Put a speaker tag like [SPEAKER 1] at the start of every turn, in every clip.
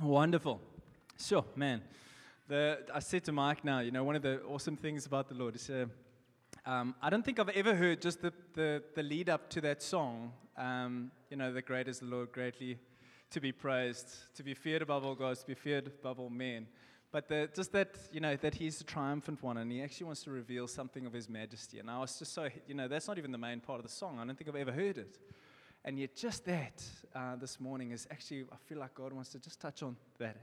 [SPEAKER 1] Wonderful. Sure, man. The, I said to Mike now, you know, one of the awesome things about the Lord is uh, um, I don't think I've ever heard just the, the, the lead up to that song, um, you know, the great is the Lord, greatly to be praised, to be feared above all gods, to be feared above all men. But the, just that, you know, that he's the triumphant one and he actually wants to reveal something of his majesty. And I was just so, you know, that's not even the main part of the song. I don't think I've ever heard it. And yet, just that uh, this morning is actually, I feel like God wants to just touch on that,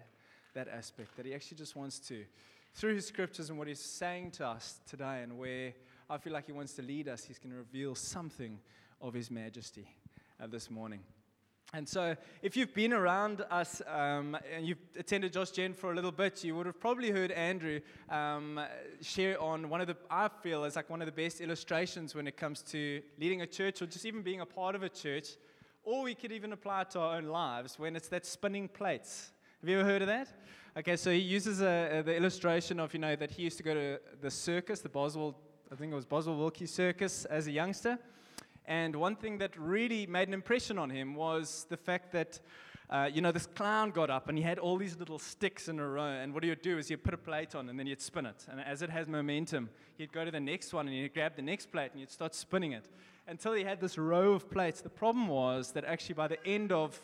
[SPEAKER 1] that aspect, that He actually just wants to, through His scriptures and what He's saying to us today, and where I feel like He wants to lead us, He's going to reveal something of His majesty uh, this morning. And so, if you've been around us um, and you've attended Josh Gen for a little bit, you would have probably heard Andrew um, share on one of the, I feel, is like one of the best illustrations when it comes to leading a church or just even being a part of a church. Or we could even apply it to our own lives when it's that spinning plates. Have you ever heard of that? Okay, so he uses a, a, the illustration of, you know, that he used to go to the circus, the Boswell, I think it was Boswell Wilkie Circus as a youngster. And one thing that really made an impression on him was the fact that, uh, you know, this clown got up and he had all these little sticks in a row. And what he would do is he'd put a plate on and then he'd spin it. And as it has momentum, he'd go to the next one and he'd grab the next plate and he'd start spinning it until he had this row of plates. The problem was that actually by the end of,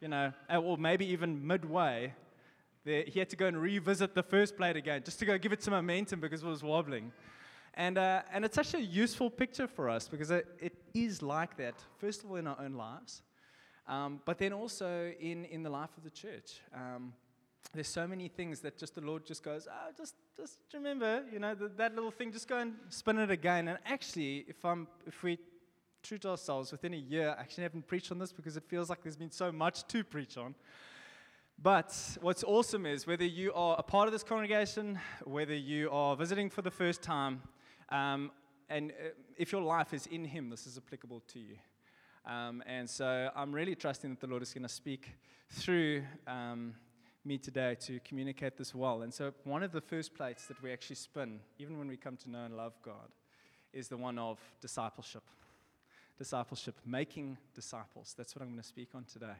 [SPEAKER 1] you know, uh, or maybe even midway, he had to go and revisit the first plate again just to go give it some momentum because it was wobbling. And, uh, and it's such a useful picture for us because it, it is like that, first of all, in our own lives, um, but then also in, in the life of the church. Um, there's so many things that just the Lord just goes, oh, just, just remember, you know, the, that little thing, just go and spin it again. And actually, if, I'm, if we true to ourselves, within a year, I actually haven't preached on this because it feels like there's been so much to preach on. But what's awesome is whether you are a part of this congregation, whether you are visiting for the first time, um, and uh, if your life is in Him, this is applicable to you. Um, and so I'm really trusting that the Lord is going to speak through um, me today to communicate this well. And so, one of the first plates that we actually spin, even when we come to know and love God, is the one of discipleship. Discipleship, making disciples. That's what I'm going to speak on today.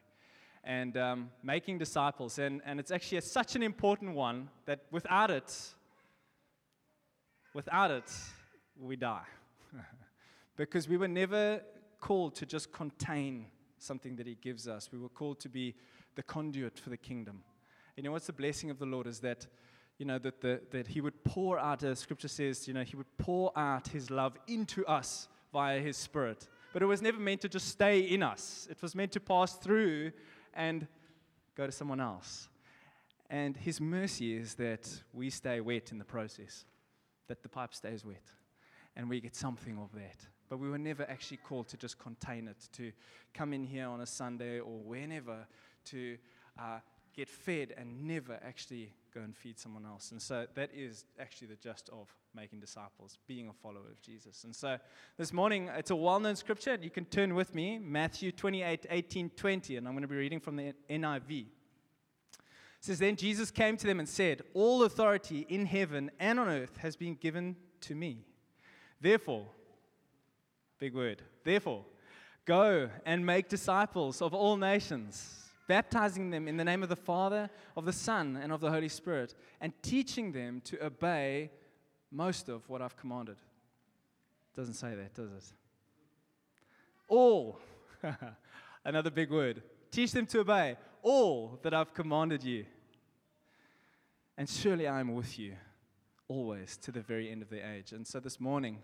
[SPEAKER 1] And um, making disciples. And, and it's actually a, such an important one that without it, without it, we die. because we were never called to just contain something that He gives us, we were called to be the conduit for the kingdom. You know what's the blessing of the Lord is that, you know, that, the, that He would pour out, as Scripture says, you know, He would pour out His love into us via His Spirit. But it was never meant to just stay in us, it was meant to pass through and go to someone else. And His mercy is that we stay wet in the process, that the pipe stays wet and we get something of that. But we were never actually called to just contain it, to come in here on a Sunday or whenever to uh, get fed and never actually go and feed someone else. And so that is actually the gist of making disciples, being a follower of Jesus. And so this morning, it's a well known scripture. You can turn with me, Matthew 28 18, 20, and I'm going to be reading from the NIV. It says, Then Jesus came to them and said, All authority in heaven and on earth has been given to me. Therefore, big word, therefore, go and make disciples of all nations, baptizing them in the name of the Father, of the Son, and of the Holy Spirit, and teaching them to obey most of what I've commanded. Doesn't say that, does it? All, another big word. Teach them to obey all that I've commanded you. And surely I am with you always to the very end of the age. And so this morning,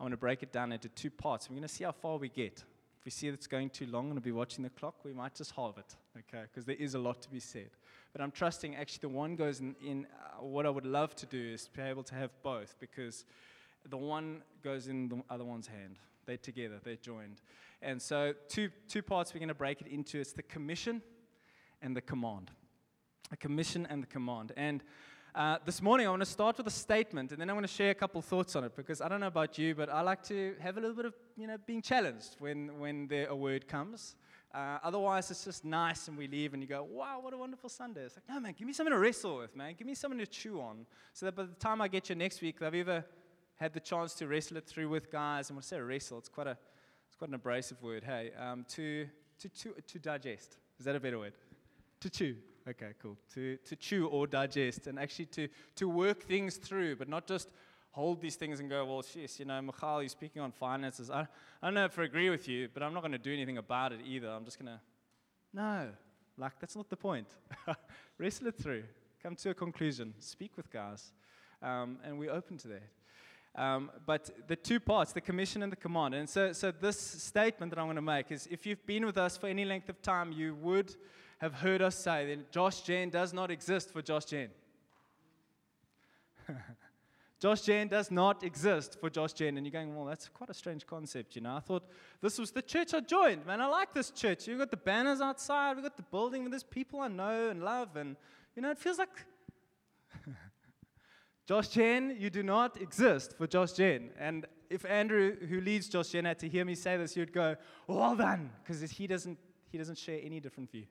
[SPEAKER 1] I want to break it down into two parts. We're going to see how far we get. If we see it's going too long and be watching the clock, we might just halve it, okay? Because there is a lot to be said. But I'm trusting actually the one goes in, in uh, what I would love to do is to be able to have both because the one goes in the other one's hand. They're together, they're joined. And so, two, two parts we're going to break it into it's the commission and the command. A commission and the command. And uh, this morning, I want to start with a statement, and then I want to share a couple thoughts on it because I don't know about you, but I like to have a little bit of you know being challenged when when a word comes. Uh, otherwise, it's just nice, and we leave, and you go, "Wow, what a wonderful Sunday!" It's like, no, man, give me something to wrestle with, man. Give me something to chew on, so that by the time I get you next week, I've ever had the chance to wrestle it through with guys? And when I say wrestle, it's quite a it's quite an abrasive word. Hey, um, to, to to to digest. Is that a better word? to chew. Okay, cool. To, to chew or digest and actually to, to work things through, but not just hold these things and go, well, yes, you know, Michal, you're speaking on finances. I, I don't know if I agree with you, but I'm not going to do anything about it either. I'm just going to, no, like, that's not the point. Wrestle it through. Come to a conclusion. Speak with guys. Um, and we're open to that. Um, but the two parts, the commission and the command. And so, so this statement that I'm going to make is if you've been with us for any length of time, you would have heard us say that Josh Gen does not exist for Josh Gen. Josh Gen does not exist for Josh Gen. And you're going, well, that's quite a strange concept, you know. I thought this was the church I joined, man. I like this church. You've got the banners outside, we've got the building with this people I know and love. And, you know, it feels like Josh Gen, you do not exist for Josh Gen. And if Andrew, who leads Josh Gen, had to hear me say this, he would go, well done, because he doesn't, he doesn't share any different view.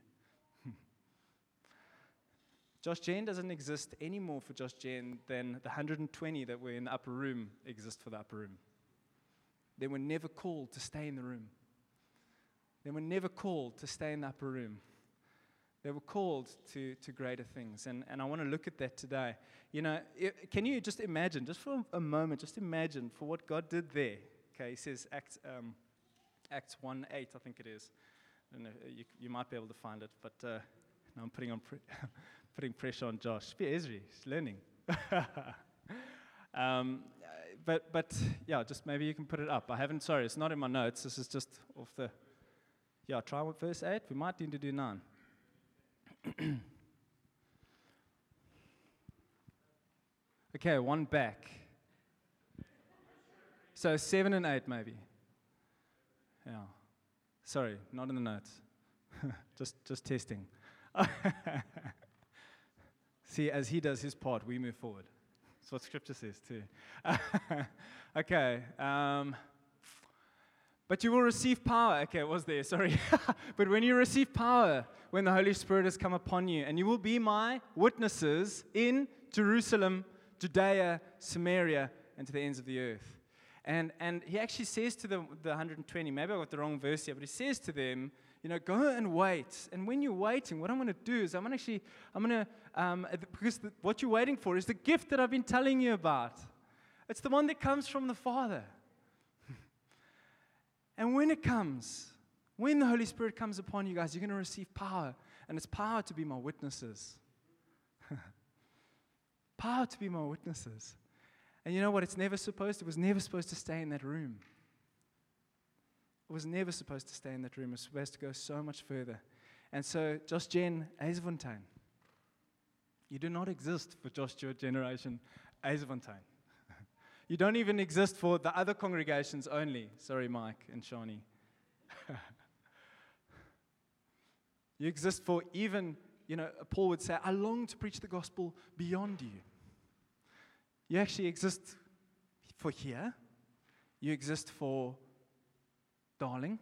[SPEAKER 1] Josh Gen doesn't exist any more for Josh Gen than the 120 that were in the upper room exist for the upper room. They were never called to stay in the room. They were never called to stay in the upper room. They were called to, to greater things. And, and I want to look at that today. You know, it, can you just imagine, just for a moment, just imagine for what God did there? Okay, he says Acts, um, Acts 1 8, I think it is. Know, you, you, might be able to find it, but uh, no, I'm putting, on pre- putting pressure on Josh. Be Esri, he's learning. um, but, but yeah, just maybe you can put it up. I haven't, sorry, it's not in my notes. This is just off the, yeah, try with verse 8. We might need to do 9. okay, one back. So seven and eight, maybe. Yeah. Sorry, not in the notes. just, just testing. See, as he does his part, we move forward. That's what Scripture says too. okay. Um, but you will receive power. Okay, it was there, sorry. but when you receive power, when the Holy Spirit has come upon you, and you will be my witnesses in Jerusalem, Judea, Samaria, and to the ends of the earth. And, and he actually says to the, the 120, maybe I got the wrong verse here, but he says to them, you know, go and wait. And when you're waiting, what I'm going to do is I'm going to actually, I'm going to, um, because the, what you're waiting for is the gift that I've been telling you about. It's the one that comes from the Father. And when it comes, when the Holy Spirit comes upon you guys, you're going to receive power. And it's power to be my witnesses. power to be my witnesses. And you know what? It's never supposed, it was never supposed to stay in that room. Was never supposed to stay in that room. It was supposed to go so much further. And so, Josh Gen Yzerfontein, you do not exist for Josh your generation Yzerfontein. You don't even exist for the other congregations only. Sorry, Mike and Shani. you exist for even, you know, Paul would say, I long to preach the gospel beyond you. You actually exist for here. You exist for Darling.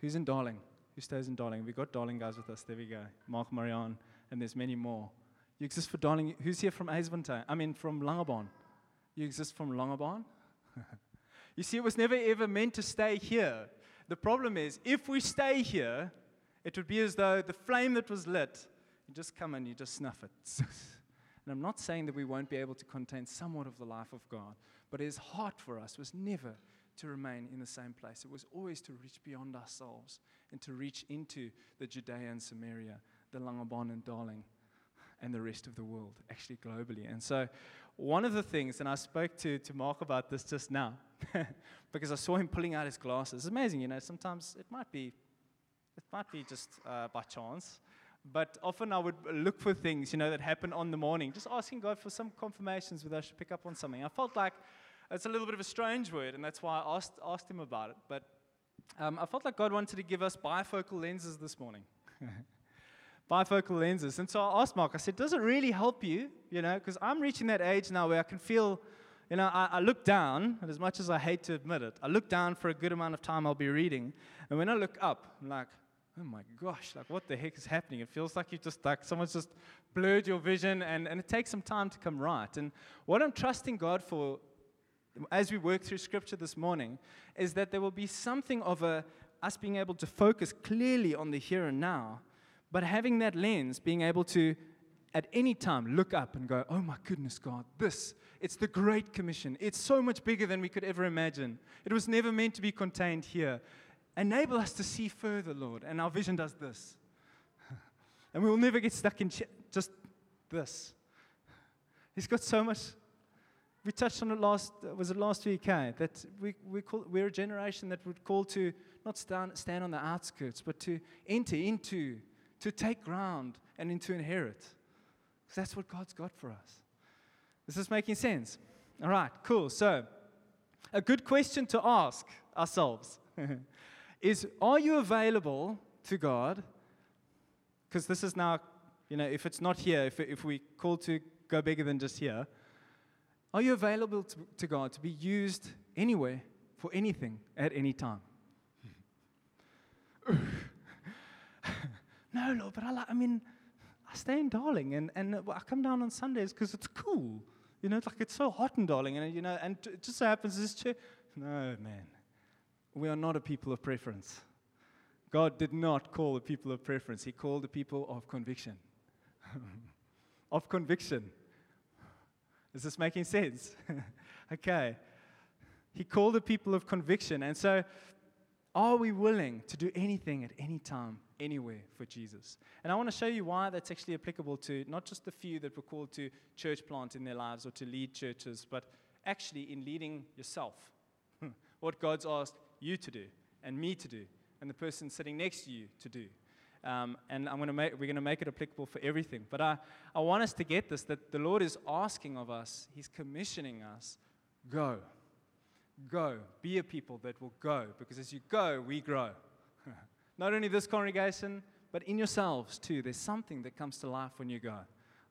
[SPEAKER 1] Who's in Darling? Who stays in Darling? We've got Darling guys with us. There we go. Mark Marianne, and there's many more. You exist for Darling. Who's here from Yzerfontein? I mean, from Langebaan. You exist from Langebaan? you see, it was never ever meant to stay here. The problem is, if we stay here, it would be as though the flame that was lit, you just come and you just snuff it. and I'm not saying that we won't be able to contain somewhat of the life of God, but his heart for us was never to remain in the same place. It was always to reach beyond ourselves and to reach into the Judea and Samaria, the Langebaan and Darling, and the rest of the world, actually globally. And so one of the things, and I spoke to, to Mark about this just now, because I saw him pulling out his glasses. It's amazing, you know, sometimes it might be, it might be just uh, by chance. But often I would look for things, you know, that happen on the morning, just asking God for some confirmations whether I should pick up on something. I felt like it's a little bit of a strange word, and that's why I asked, asked him about it. But um, I felt like God wanted to give us bifocal lenses this morning. bifocal lenses. And so I asked Mark, I said, Does it really help you? You know, because I'm reaching that age now where I can feel, you know, I, I, look down, and as much as I hate to admit it, I look down for a good amount of time I'll be reading. And when I look up, I'm like, oh my gosh, like what the heck is happening? It feels like you've just like someone's just blurred your vision and, and it takes some time to come right. And what I'm trusting God for as we work through scripture this morning is that there will be something of a us being able to focus clearly on the here and now But having that lens, being able to at any time look up and go, oh my goodness, God, this, it's the Great Commission. It's so much bigger than we could ever imagine. It was never meant to be contained here. Enable us to see further, Lord. And our vision does this. and we will never get stuck in ch- just this. He's got so much. We touched on it last, was it last week, hey? That we, we call, we're a generation that would call to not stand, stand on the outskirts, but to enter into, to take ground and into inherit. Because that's what God's got for us. This is making sense. All right, cool. So, a good question to ask ourselves is Are you available to God? Because this is now, you know, if it's not here, if, if we call to go bigger than just here, are you available to, to God to be used anywhere for anything at any time? no, Lord, but I, like, I mean, I stay in Darling and, and I come down on Sundays because it's cool. You know, like it's so hot in Darling, and you know, and it just so happens this church. No, man, we are not a people of preference. God did not call the people of preference. He called the people of conviction. of conviction. Is this making sense? okay. He called the people of conviction. And so, are we willing to do anything at any time, anywhere for Jesus? And I want to show you why that's actually applicable to not just the few that were called to church plant in their lives or to lead churches, but actually in leading yourself. what God's asked you to do, and me to do, and the person sitting next to you to do. Um, and I'm gonna make, we're going to make it applicable for everything. But I, I want us to get this that the Lord is asking of us, He's commissioning us go. Go. Be a people that will go. Because as you go, we grow. Not only this congregation, but in yourselves too. There's something that comes to life when you go.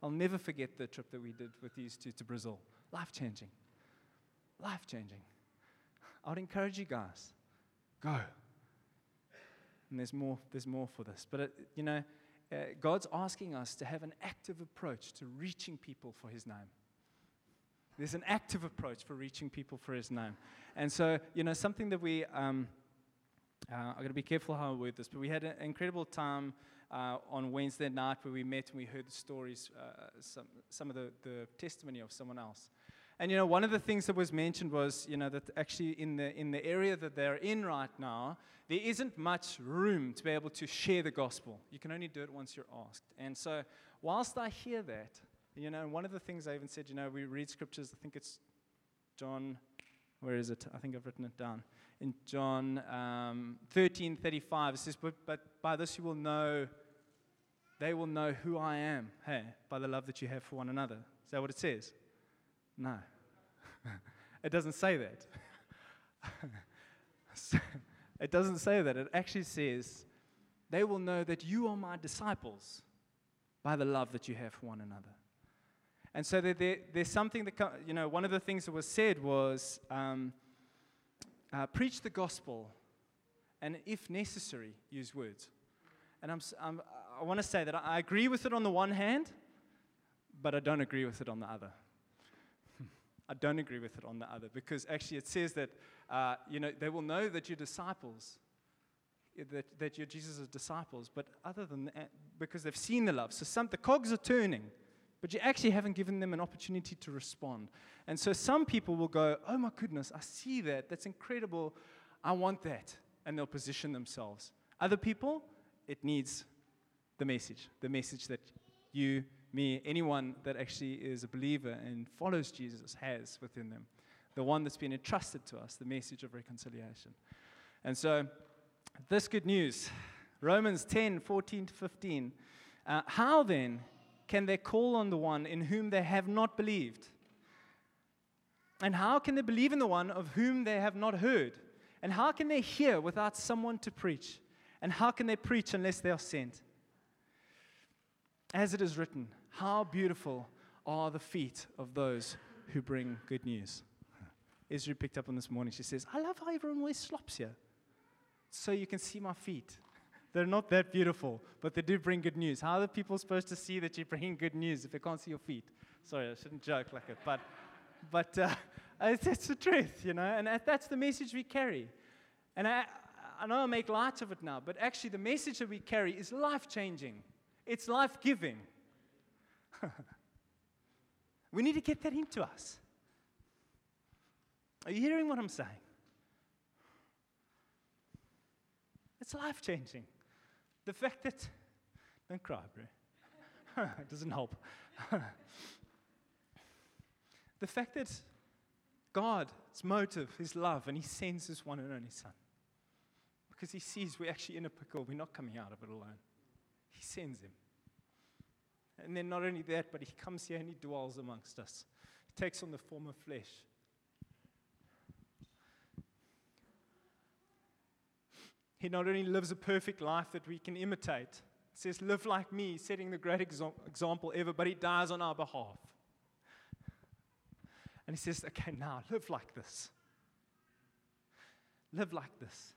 [SPEAKER 1] I'll never forget the trip that we did with these two to Brazil. Life changing. Life changing. I would encourage you guys go. And there's more, there's more for this. But, it, you know, uh, God's asking us to have an active approach to reaching people for His name. There's an active approach for reaching people for His name. And so, you know, something that we, um, uh, I've got to be careful how I word this, but we had an incredible time uh, on Wednesday night where we met and we heard the stories, uh, some, some of the, the testimony of someone else. And you know, one of the things that was mentioned was, you know, that actually in the in the area that they're in right now, there isn't much room to be able to share the gospel. You can only do it once you're asked. And so, whilst I hear that, you know, one of the things I even said, you know, we read scriptures. I think it's John. Where is it? I think I've written it down in John um, 13, 35. It says, but, but by this you will know, they will know who I am. Hey, by the love that you have for one another. Is that what it says? No. it doesn't say that. it doesn't say that. It actually says, they will know that you are my disciples by the love that you have for one another. And so there, there, there's something that, you know, one of the things that was said was um, uh, preach the gospel and, if necessary, use words. And I'm, I'm, I want to say that I agree with it on the one hand, but I don't agree with it on the other. I don't agree with it on the other because actually it says that, uh, you know, they will know that you're disciples, that, that you're Jesus' disciples, but other than that, because they've seen the love. So some, the cogs are turning, but you actually haven't given them an opportunity to respond. And so some people will go, oh my goodness, I see that. That's incredible. I want that. And they'll position themselves. Other people, it needs the message, the message that you me, anyone that actually is a believer and follows Jesus has within them. The one that's been entrusted to us, the message of reconciliation. And so, this good news, Romans 10 14 to 15. Uh, how then can they call on the one in whom they have not believed? And how can they believe in the one of whom they have not heard? And how can they hear without someone to preach? And how can they preach unless they are sent? As it is written, how beautiful are the feet of those who bring good news. Israel picked up on this morning. She says, I love how everyone wears slops here. So you can see my feet. They're not that beautiful, but they do bring good news. How are the people supposed to see that you're bringing good news if they can't see your feet? Sorry, I shouldn't joke like it, but, but uh, it's, it's the truth, you know, and that's the message we carry. And I, I know I make light of it now, but actually, the message that we carry is life changing, it's life giving. we need to get that into us. Are you hearing what I'm saying? It's life changing. The fact that, don't cry, bro. it doesn't help. the fact that God's motive is love and He sends His one and only Son because He sees we're actually in a pickle, we're not coming out of it alone. He sends Him. And then not only that, but He comes here and He dwells amongst us, He takes on the form of flesh. He not only lives a perfect life that we can imitate, says, Live like me, setting the great exa- example ever, but he dies on our behalf. And he says, Okay, now live like this. Live like this.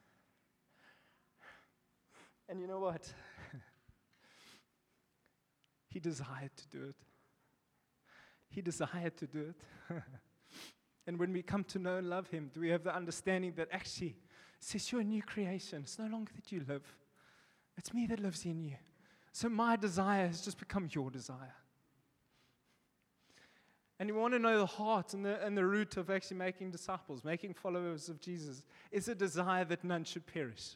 [SPEAKER 1] And you know what? he desired to do it. He desired to do it. and when we come to know and love him, do we have the understanding that actually, says you're a new creation. It's no longer that you live, it's me that lives in you. So my desire has just become your desire. And you want to know the heart and the, and the root of actually making disciples, making followers of Jesus, is a desire that none should perish.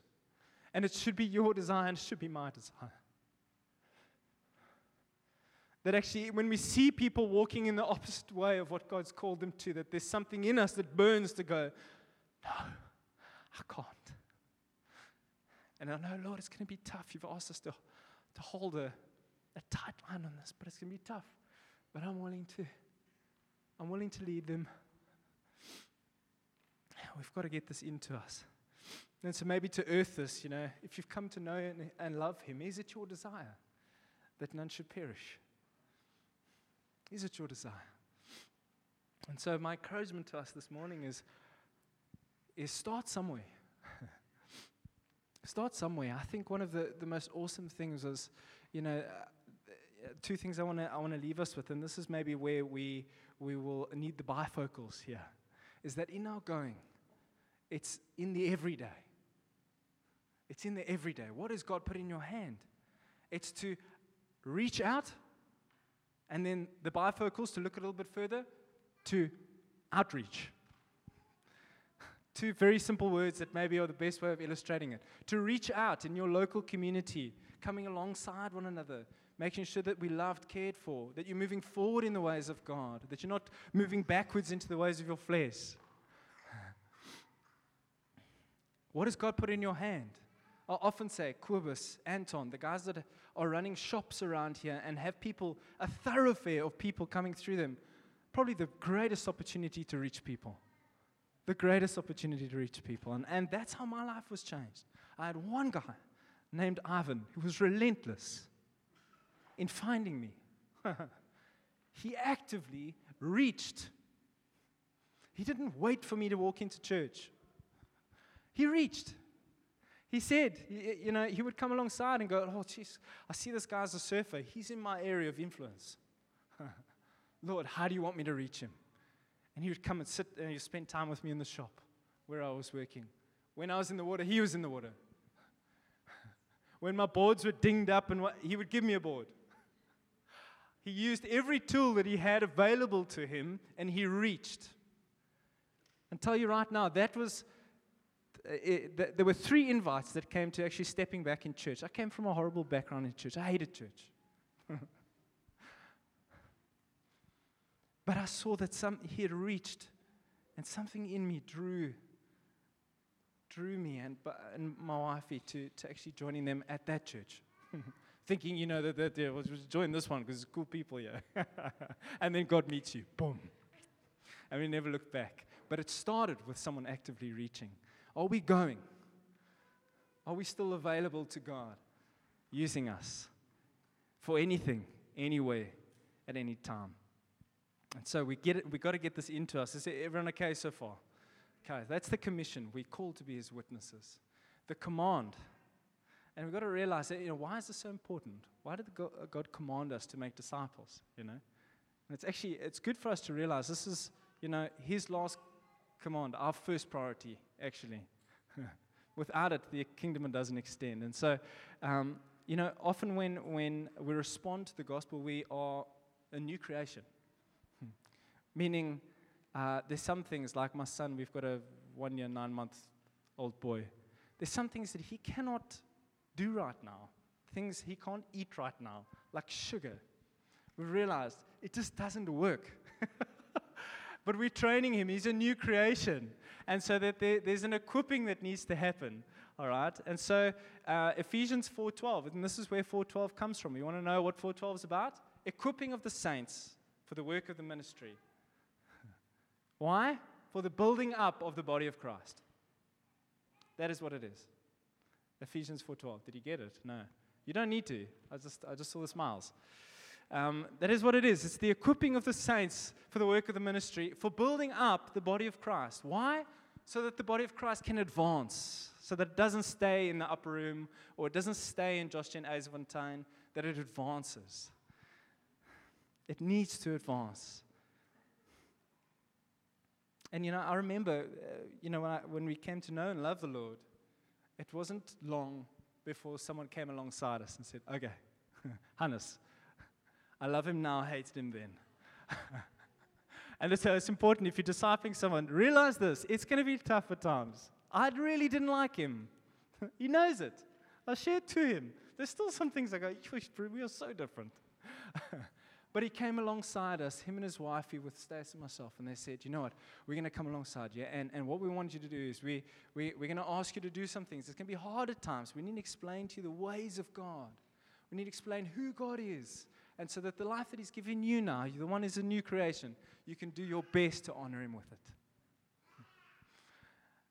[SPEAKER 1] And it should be your desire and it should be my desire. That actually, when we see people walking in the opposite way of what God's called them to, that there's something in us that burns to go, no, I can't. And I know, Lord, it's going to be tough. You've asked us to, to hold a, a tight line on this, but it's going to be tough. But I'm willing to. I'm willing to lead them. We've got to get this into us. And so maybe to earth this, you know, if you've come to know and, and love Him, is it your desire that none should perish? Is it your desire? And so my encouragement to us this morning is is start somewhere. start somewhere. I think one of the, the most awesome things is, you know, uh, two things I want to I want to leave us with, and this is maybe where we we will need the bifocals here, is that in our going, it's in the everyday. It's in the everyday. What has God put in your hand? It's to reach out, and then the bifocals to look a little bit further, to outreach. Two very simple words that maybe are the best way of illustrating it. To reach out in your local community, coming alongside one another, making sure that we loved, cared for, that you're moving forward in the ways of God, that you're not moving backwards into the ways of your flesh. What has God put in your hand? I often say, Kubus, Anton, the guys that are running shops around here and have people, a thoroughfare of people coming through them, probably the greatest opportunity to reach people the greatest opportunity to reach people. And, and that's how my life was changed. I had one guy named Ivan who was relentless in finding me. he actively reached. He didn't wait for me to walk into church. He reached. He said, you know, he would come alongside and go, Oh, jeez, I see this guy's a surfer. He's in my area of influence. Lord, how do you want me to reach him? And he would come and sit and he spend time with me in the shop where I was working. When I was in the water, he was in the water. when my boards were dinged up, and what, he would give me a board. He used every tool that he had available to him and he reached. And tell you right now, that was, it, uh, there were three invites that came to actually stepping back in church. I came from a horrible background in church, I hated church. But I saw that some, he had reached, and something in me drew, drew me and, and my wifey to, to actually joining them at that church. Thinking, you know, that, that yeah, was join this one because it's cool people here. and then God meets you. Boom. And we never look back. But it started with someone actively reaching. Are we going? Are we still available to God, using us for anything, anywhere, at any time? And so we get it, we got to get this into us. Is everyone okay so far? Okay, that's the commission. We're called to be his witnesses. The command. And we've got to realize that, you know, why is this so important? Why did God command us to make disciples, you know? And it's actually, it's good for us to realize this is, you know, his last command, our first priority, actually. Without it, the kingdom doesn't extend. And so, um, you know, often when, when we respond to the gospel, we are a new creation. Hmm. Meaning, uh, there's some things, like my son, we've got a one year, nine month old boy. There's some things that he cannot do right now, things he can't eat right now, like sugar. We realized it just doesn't work. but we're training him. He's a new creation. And so that there, there's an equipping that needs to happen. All right? And so uh, Ephesians 4.12, and this is where 4.12 comes from. You want to know what 4.12 is about? Equipping of the saints for the work of the ministry. Why? For the building up of the body of Christ. That is what it is. Ephesians 4:12. Did you get it? No. You don't need to. I just I just saw the smiles. Um, that is what it is. It's the equipping of the saints for the work of the ministry, for building up the body of Christ. Why? So that the body of Christ can advance, so that it doesn't stay in the upper room or it doesn't stay in Josh and Yzerfontein, that it advances. It needs to advance. And you know, I remember, uh, you know, when, I, when we came to know and love the Lord, it wasn't long before someone came alongside us and said, Okay, Hannes, I love him now, hated him then. and so uh, it's important if you're discipling someone, realize this it's going to be tough at times. I really didn't like him. he knows it. I shared to him. There's still some things I go, we are so different. But he came alongside us, him and his wife, he with Stace and myself, and they said, You know what? We're going to come alongside you. And, and what we want you to do is we, we, we're going to ask you to do some things. It's going to be hard at times. We need to explain to you the ways of God. We need to explain who God is. And so that the life that He's given you now, the one is a new creation, you can do your best to honor Him with it.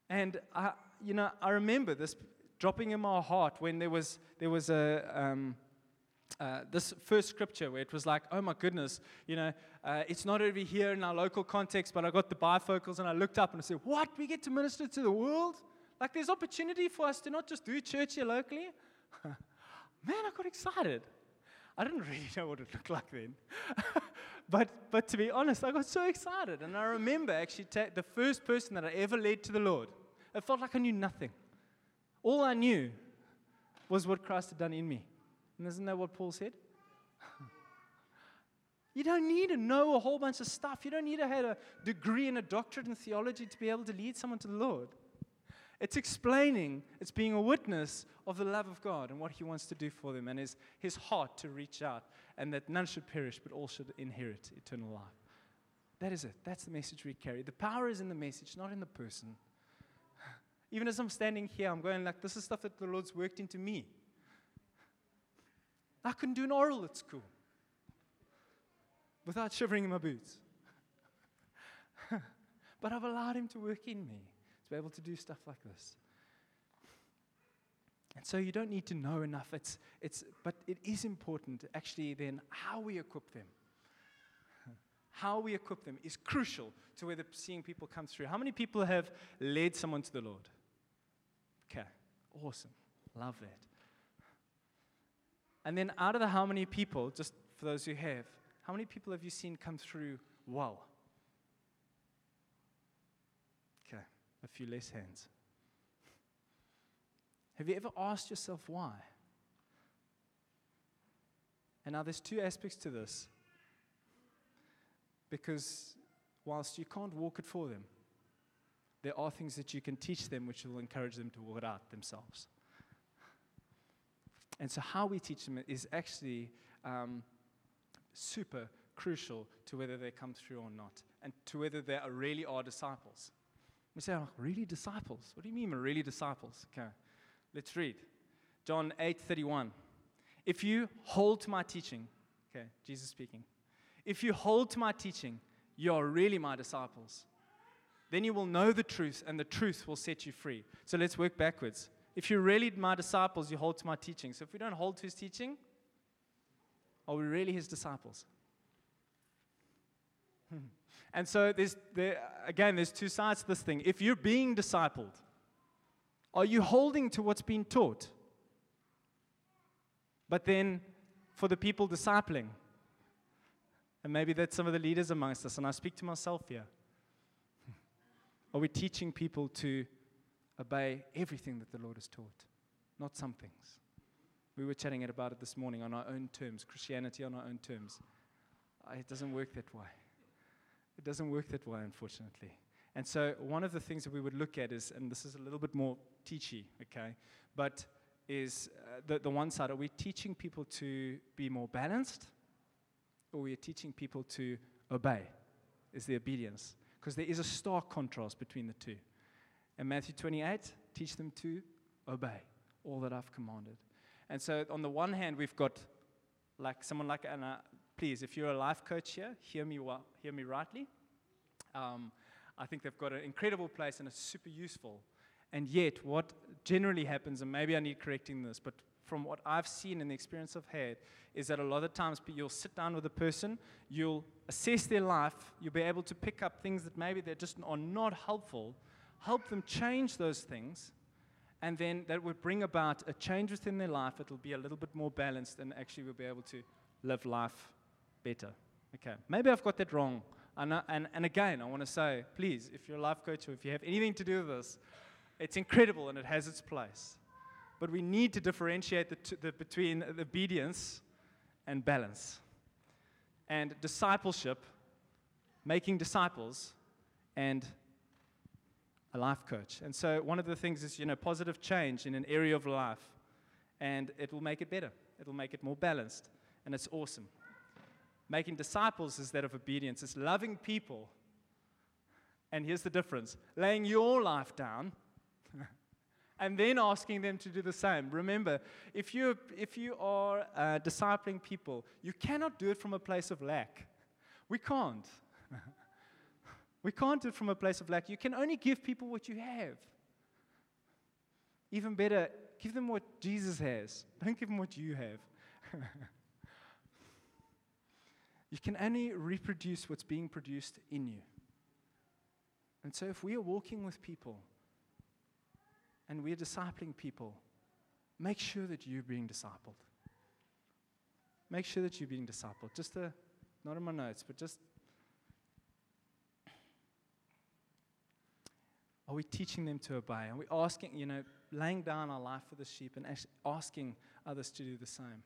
[SPEAKER 1] And I, you know, I remember this dropping in my heart when there was, there was a. Um, uh, this first scripture where it was like, oh my goodness, you know, uh, it's not over here in our local context, but I got the bifocals and I looked up and I said, what? We get to minister to the world? Like there's opportunity for us to not just do church here locally? Man, I got excited. I didn't really know what it looked like then. but, but to be honest, I got so excited. And I remember actually ta- the first person that I ever led to the Lord. It felt like I knew nothing. All I knew was what Christ had done in me. And isn't that what Paul said? you don't need to know a whole bunch of stuff. You don't need to have a degree and a doctorate in theology to be able to lead someone to the Lord. It's explaining, it's being a witness of the love of God and what He wants to do for them and His, his heart to reach out and that none should perish but all should inherit eternal life. That is it. That's the message we carry. The power is in the message, not in the person. Even as I'm standing here, I'm going like, this is stuff that the Lord's worked into me. I couldn't do an oral at school without shivering in my boots. but I've allowed Him to work in me to be able to do stuff like this. And so you don't need to know enough. It's, it's, but it is important, actually, then, how we equip them. How we equip them is crucial to whether seeing people come through. How many people have led someone to the Lord? Okay, awesome. Love that. And then out of the how many people, just for those who have, how many people have you seen come through well? Okay, a few less hands. Have you ever asked yourself why? And now there's two aspects to this. Because whilst you can't walk it for them, there are things that you can teach them which will encourage them to walk it out themselves. And so, how we teach them is actually um, super crucial to whether they come through or not, and to whether they are really are disciples. We say, oh, really disciples? What do you mean, really disciples? Okay, let's read John 8 31. If you hold to my teaching, okay, Jesus speaking, if you hold to my teaching, you are really my disciples. Then you will know the truth, and the truth will set you free. So let's work backwards. If you're really my disciples, you hold to my teaching. So if we don't hold to his teaching, are we really his disciples? and so there's there, again, there's two sides to this thing. If you're being discipled, are you holding to what's being taught? But then for the people discipling, and maybe that's some of the leaders amongst us, and I speak to myself here. Are we teaching people to obey everything that the Lord has taught, not some things. We were chatting about it this morning on our own terms, Christianity on our own terms. Uh, it doesn't work that way. It doesn't work that way, unfortunately. And so, one of the things that we would look at is, and this is a little bit more teachy, okay, but is uh, the, the one side are we teaching people to be more balanced, or are we teaching people to obey? Is the obedience? Because there is a stark contrast between the two. In Matthew 28, teach them to obey all that I've commanded. And so, on the one hand, we've got like someone like Anna. Please, if you're a life coach here, hear me hear me rightly. Um, I think they've got an incredible place and it's super useful. And yet, what generally happens, and maybe I need correcting this, but from what I've seen and the experience I've had, is that a lot of times you'll sit down with a person, you'll assess their life, you'll be able to pick up things that maybe they just are not helpful, help them change those things, and then that would bring about a change within their life. It'll be a little bit more balanced, and actually we'll be able to live life better. Okay, maybe I've got that wrong. And, and, and again, I want to say, please, if you're a life coach or if you have anything to do with this, it's incredible and it has its place. But we need to differentiate the t- the, between obedience and balance. And discipleship, making disciples, and a life coach. And so one of the things is, you know, positive change in an area of life, and it will make it better. It will make it more balanced, and it's awesome. Making disciples is that of obedience. It's loving people. And here's the difference laying your life down and then asking them to do the same. Remember, if, you if you are uh, discipling people, you cannot do it from a place of lack. We can't. we can't do it from a place of lack. You can only give people what you have. Even better, give them what Jesus has. Don't give them what you have. you can only reproduce what's being produced in you. And so, if we are walking with people, and we're discipling people, make sure that you're being discipled. Make sure that you're being discipled. Just a, not in my notes, but just. Are we teaching them to obey? Are we asking, you know, laying down our life for the sheep and asking others to do the same?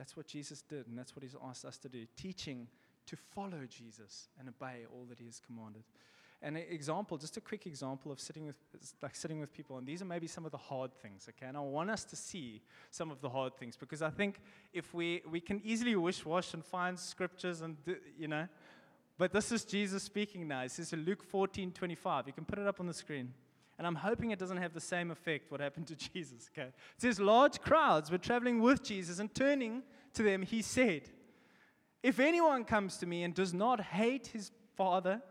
[SPEAKER 1] That's what Jesus did, and that's what He's asked us to do. Teaching to follow Jesus and obey all that He has commanded. An example, just a quick example of sitting with, like sitting with people, and these are maybe some of the hard things, okay? And I want us to see some of the hard things because I think if we, we can easily wish wash and find scriptures and, you know, but this is Jesus speaking now. It says in Luke 14 25. You can put it up on the screen. And I'm hoping it doesn't have the same effect what happened to Jesus, okay? It says large crowds were traveling with Jesus and turning to them, he said, If anyone comes to me and does not hate his father,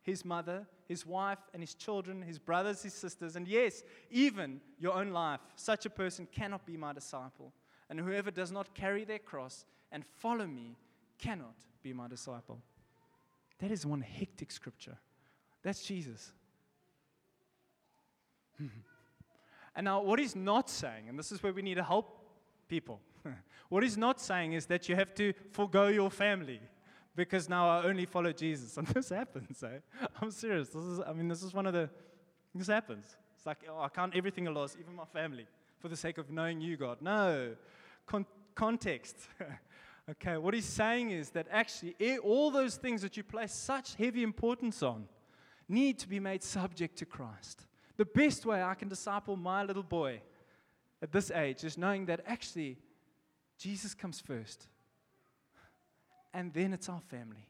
[SPEAKER 1] his mother, his wife, and his children, his brothers, his sisters, and yes, even your own life. Such a person cannot be my disciple. And whoever does not carry their cross and follow me cannot be my disciple. That is one hectic scripture. That's Jesus. and now, what he's not saying, and this is where we need to help people, what he's not saying is that you have to forego your family because now I only follow Jesus. And this happens, eh? I'm serious. This is, I mean, this is one of the, this happens. It's like, oh, I count everything a loss, even my family, for the sake of knowing you, God. No. Con- context. okay, what he's saying is that actually all those things that you place such heavy importance on need to be made subject to Christ. The best way I can disciple my little boy at this age is knowing that actually Jesus comes first and then it's our family.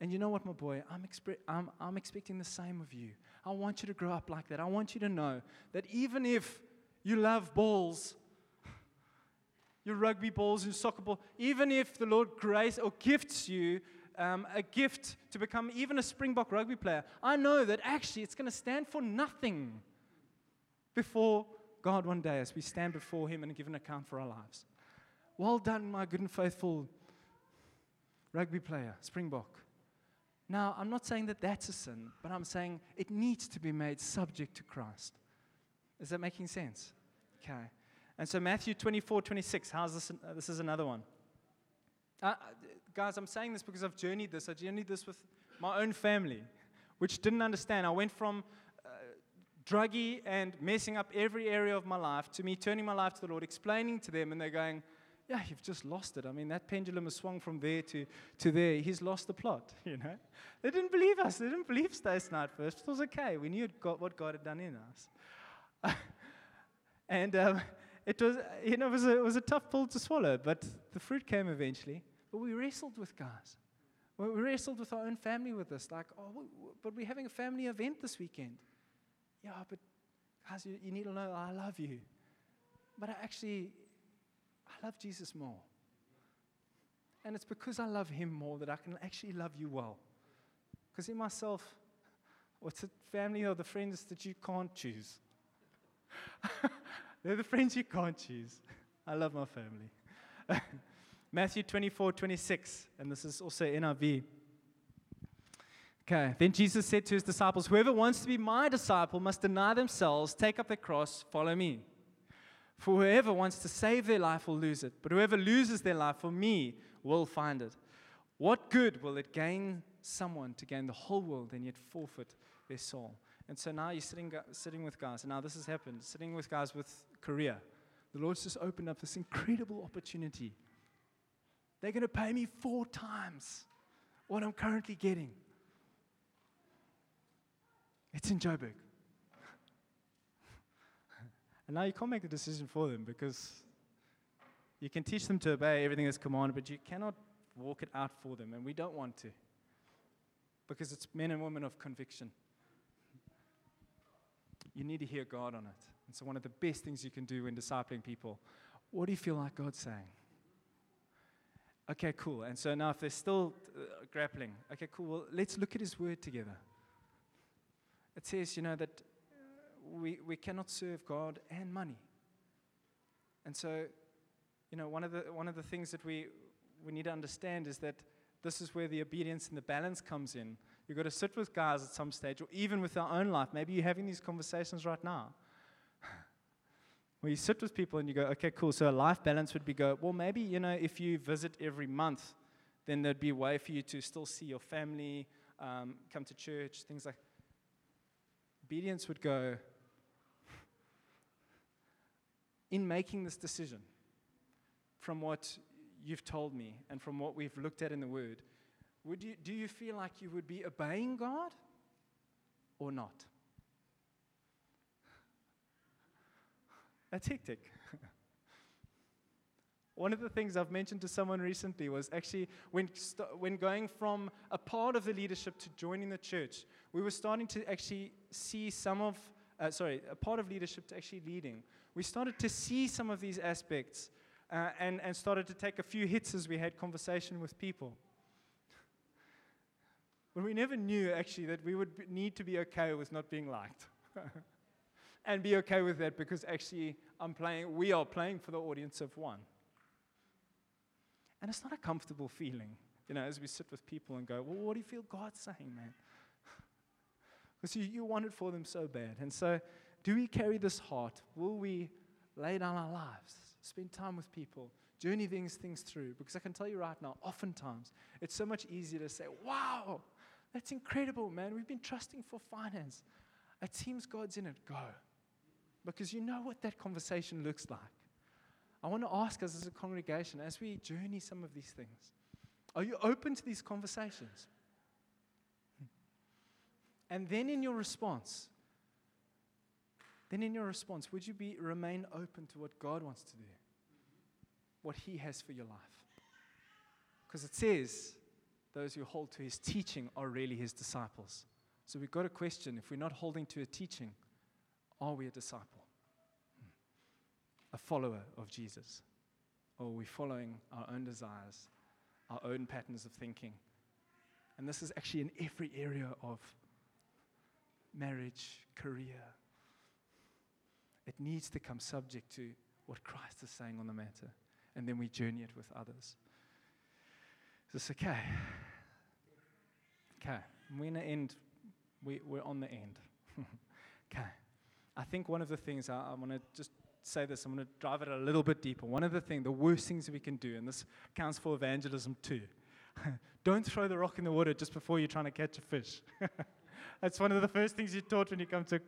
[SPEAKER 1] And you know what, my boy? I'm, expe- I'm, I'm expecting the same of you. I want you to grow up like that. I want you to know that even if you love balls, your rugby balls, your soccer ball, even if the Lord grace or gifts you um, a gift to become even a Springbok rugby player, I know that actually it's going to stand for nothing before God one day as we stand before Him and give an account for our lives. Well done, my good and faithful rugby player, Springbok. Now, I'm not saying that that's a sin, but I'm saying it needs to be made subject to Christ. Is that making sense? Okay. And so, Matthew 24, 26, how's this? Uh, this is another one. Uh, guys, I'm saying this because I've journeyed this. I journeyed this with my own family, which didn't understand. I went from uh, druggy and messing up every area of my life to me turning my life to the Lord, explaining to them, and they're going, yeah, you've just lost it. I mean, that pendulum has swung from there to, to there. He's lost the plot, you know. They didn't believe us. They didn't believe Stace Night first. It was okay. We knew God, what God had done in us. and um, it was, you know, it was, a, it was a tough pill to swallow, but the fruit came eventually. But we wrestled with guys. We wrestled with our own family with this. Like, oh, but we're having a family event this weekend. Yeah, but guys, you, you need to know I love you. But I actually, I love Jesus more. And it's because I love him more that I can actually love you well. Because in myself, what's the family or the friends that you can't choose? They're the friends you can't choose. I love my family. Matthew 24, 26, and this is also NIV. Okay, then Jesus said to his disciples, Whoever wants to be my disciple must deny themselves, take up their cross, follow me. For whoever wants to save their life will lose it, but whoever loses their life for me will find it. What good will it gain someone to gain the whole world and yet forfeit their soul? And so now you're sitting, sitting with guys, and now this has happened, sitting with guys with Korea. The Lord's just opened up this incredible opportunity. They're going to pay me four times what I'm currently getting. It's in Joburg. And now you can't make the decision for them because you can teach them to obey everything that's commanded, but you cannot walk it out for them, and we don't want to because it's men and women of conviction. You need to hear God on it. And so, one of the best things you can do when discipling people, what do you feel like God's saying? Okay, cool. And so now, if they're still uh, grappling, okay, cool. Well, let's look at His Word together. It says, you know, that we, we cannot serve God and money. And so, you know, one of the, one of the things that we, we need to understand is that this is where the obedience and the balance comes in. You've got to sit with guys at some stage, or even with our own life. Maybe you're having these conversations right now. Where you sit with people and you go, okay, cool. So a life balance would be go, well, maybe, you know, if you visit every month, then there'd be a way for you to still see your family, um, come to church, things like Obedience would go, in making this decision, from what you've told me and from what we've looked at in the Word, would you, do you feel like you would be obeying God or not? That's hectic. One of the things I've mentioned to someone recently was actually when, st- when going from a part of the leadership to joining the church, we were starting to actually see some of, uh, sorry, a part of leadership to actually leading. We started to see some of these aspects uh, and, and started to take a few hits as we had conversation with people. But we never knew actually that we would need to be okay with not being liked. and be okay with that because actually I'm playing, we are playing for the audience of one. And it's not a comfortable feeling, you know, as we sit with people and go, well, what do you feel God's saying, man? Because you, you want it for them so bad. And so, do we carry this heart? Will we lay down our lives, spend time with people, journey things, things through? Because I can tell you right now, oftentimes, it's so much easier to say, wow, that's incredible, man. We've been trusting for finance. It seems God's in it. Go. Because you know what that conversation looks like. I want to ask us as a congregation, as we journey some of these things, are you open to these conversations? And then in your response, then in your response, would you be remain open to what God wants to do? What He has for your life? Because it says those who hold to His teaching are really His disciples. So we've got a question if we're not holding to a teaching, are we a disciple? Hmm. A follower of Jesus? Or are we following our own desires, our own patterns of thinking? And this is actually in every area of marriage, career. It needs to come subject to what Christ is saying on the matter. And then we journey it with others. Is this okay? Okay. We're going to end. We, we're on the end. okay. I think one of the things I, I want to just say this, I'm going to drive it a little bit deeper. One of the things, the worst things we can do, and this counts for evangelism too, don't throw the rock in the water just before you're trying to catch a fish. That's one of the first things you're taught when you come to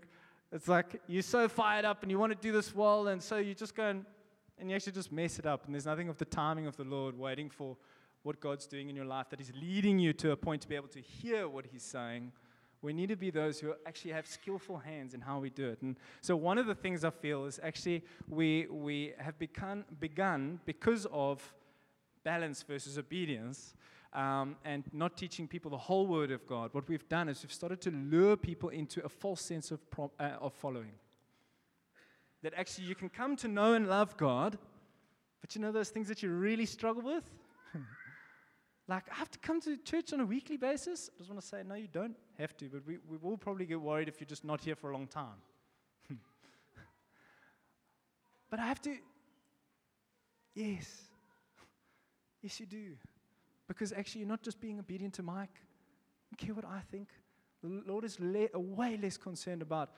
[SPEAKER 1] It's like you're so fired up and you want to do this well, and so you just go and, and you actually just mess it up. And there's nothing of the timing of the Lord waiting for what God's doing in your life, that He's leading you to a point to be able to hear what He's saying. We need to be those who actually have skillful hands in how we do it. And so, one of the things I feel is actually we, we have begun, begun because of balance versus obedience um, and not teaching people the whole Word of God. What we've done is we've started to lure people into a false sense of, pro- uh, of following. That actually you can come to know and love God, but you know those things that you really struggle with? Like, I have to come to church on a weekly basis? I just want to say, no, you don't have to, but we, we will probably get worried if you're just not here for a long time. but I have to, yes. Yes, you do. Because actually, you're not just being obedient to Mike. You care what I think. The Lord is le- way less concerned about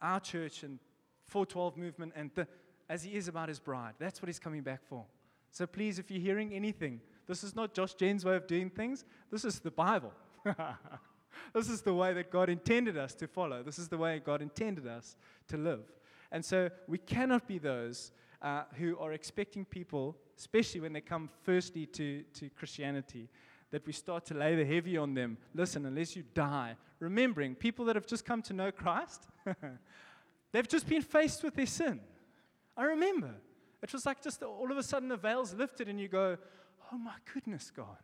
[SPEAKER 1] our church and 412 movement and the, as he is about his bride. That's what he's coming back for. So please, if you're hearing anything, this is not Josh Gen's way of doing things. This is the Bible. this is the way that God intended us to follow. This is the way God intended us to live. And so we cannot be those uh, who are expecting people, especially when they come firstly to, to Christianity, that we start to lay the heavy on them. Listen, unless you die, remembering people that have just come to know Christ, they've just been faced with their sin. I remember. It was like just all of a sudden the veil's lifted and you go, oh my goodness, God.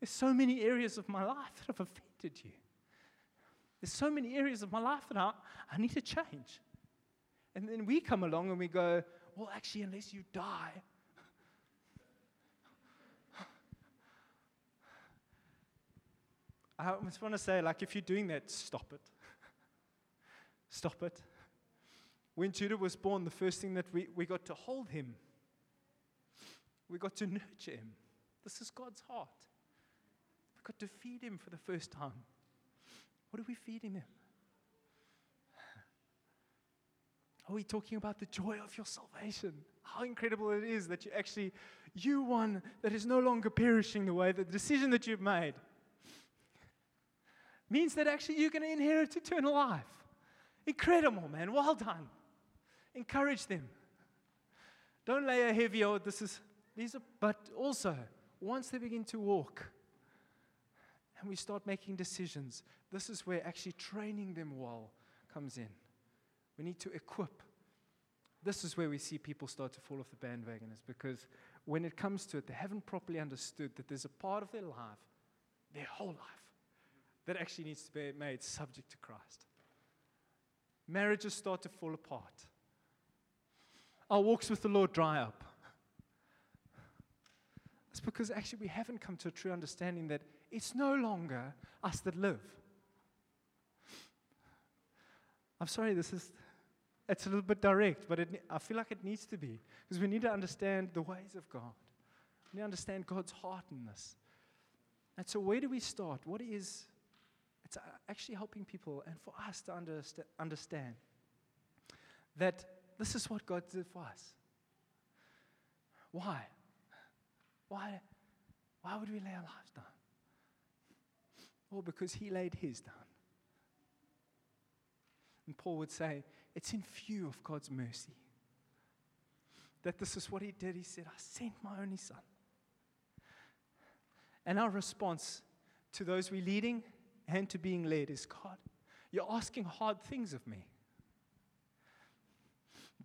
[SPEAKER 1] There's so many areas of my life that have offended you. There's so many areas of my life that I, I need to change. And then we come along and we go, well, actually, unless you die, I just want to say, like, if you're doing that, stop it. stop it. When Judah was born, the first thing that we, we got to hold him we got to nurture him. This is God's heart. We got to feed him for the first time. What are we feeding him? Are we talking about the joy of your salvation? How incredible it is that you actually, you one that is no longer perishing the way, the decision that you've made means that actually you're going to inherit eternal life. Incredible, man. Well done. Encourage them. Don't lay a heavy, oh, this is these are, but also, once they begin to walk and we start making decisions, this is where actually training them well comes in. We need to equip. This is where we see people start to fall off the bandwagon, is because when it comes to it, they haven't properly understood that there's a part of their life, their whole life, that actually needs to be made subject to Christ. Marriages start to fall apart. Our walks with the Lord dry up. It's because actually we haven't come to a true understanding that it's no longer us that live. I'm sorry, this is, it's a little bit direct, but it, I feel like it needs to be. Because we need to understand the ways of God. We need to understand God's heart in this. And so, where do we start? What is, it's uh, actually helping people and for us to understa- understand that this is what God did for us. Why? Why, why would we lay our lives down? Well, because he laid his down. And Paul would say, it's in view of God's mercy. That this is what he did. He said, I sent my only son. And our response to those we're leading and to being led is God, you're asking hard things of me.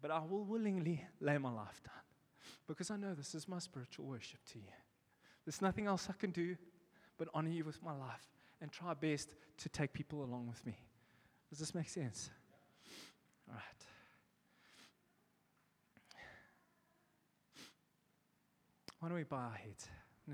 [SPEAKER 1] But I will willingly lay my life down because I know this is my spiritual worship to you. There's nothing else I can do but honor you with my life and try best to take people along with me. Does this make sense? All right. Why don't we bow our heads?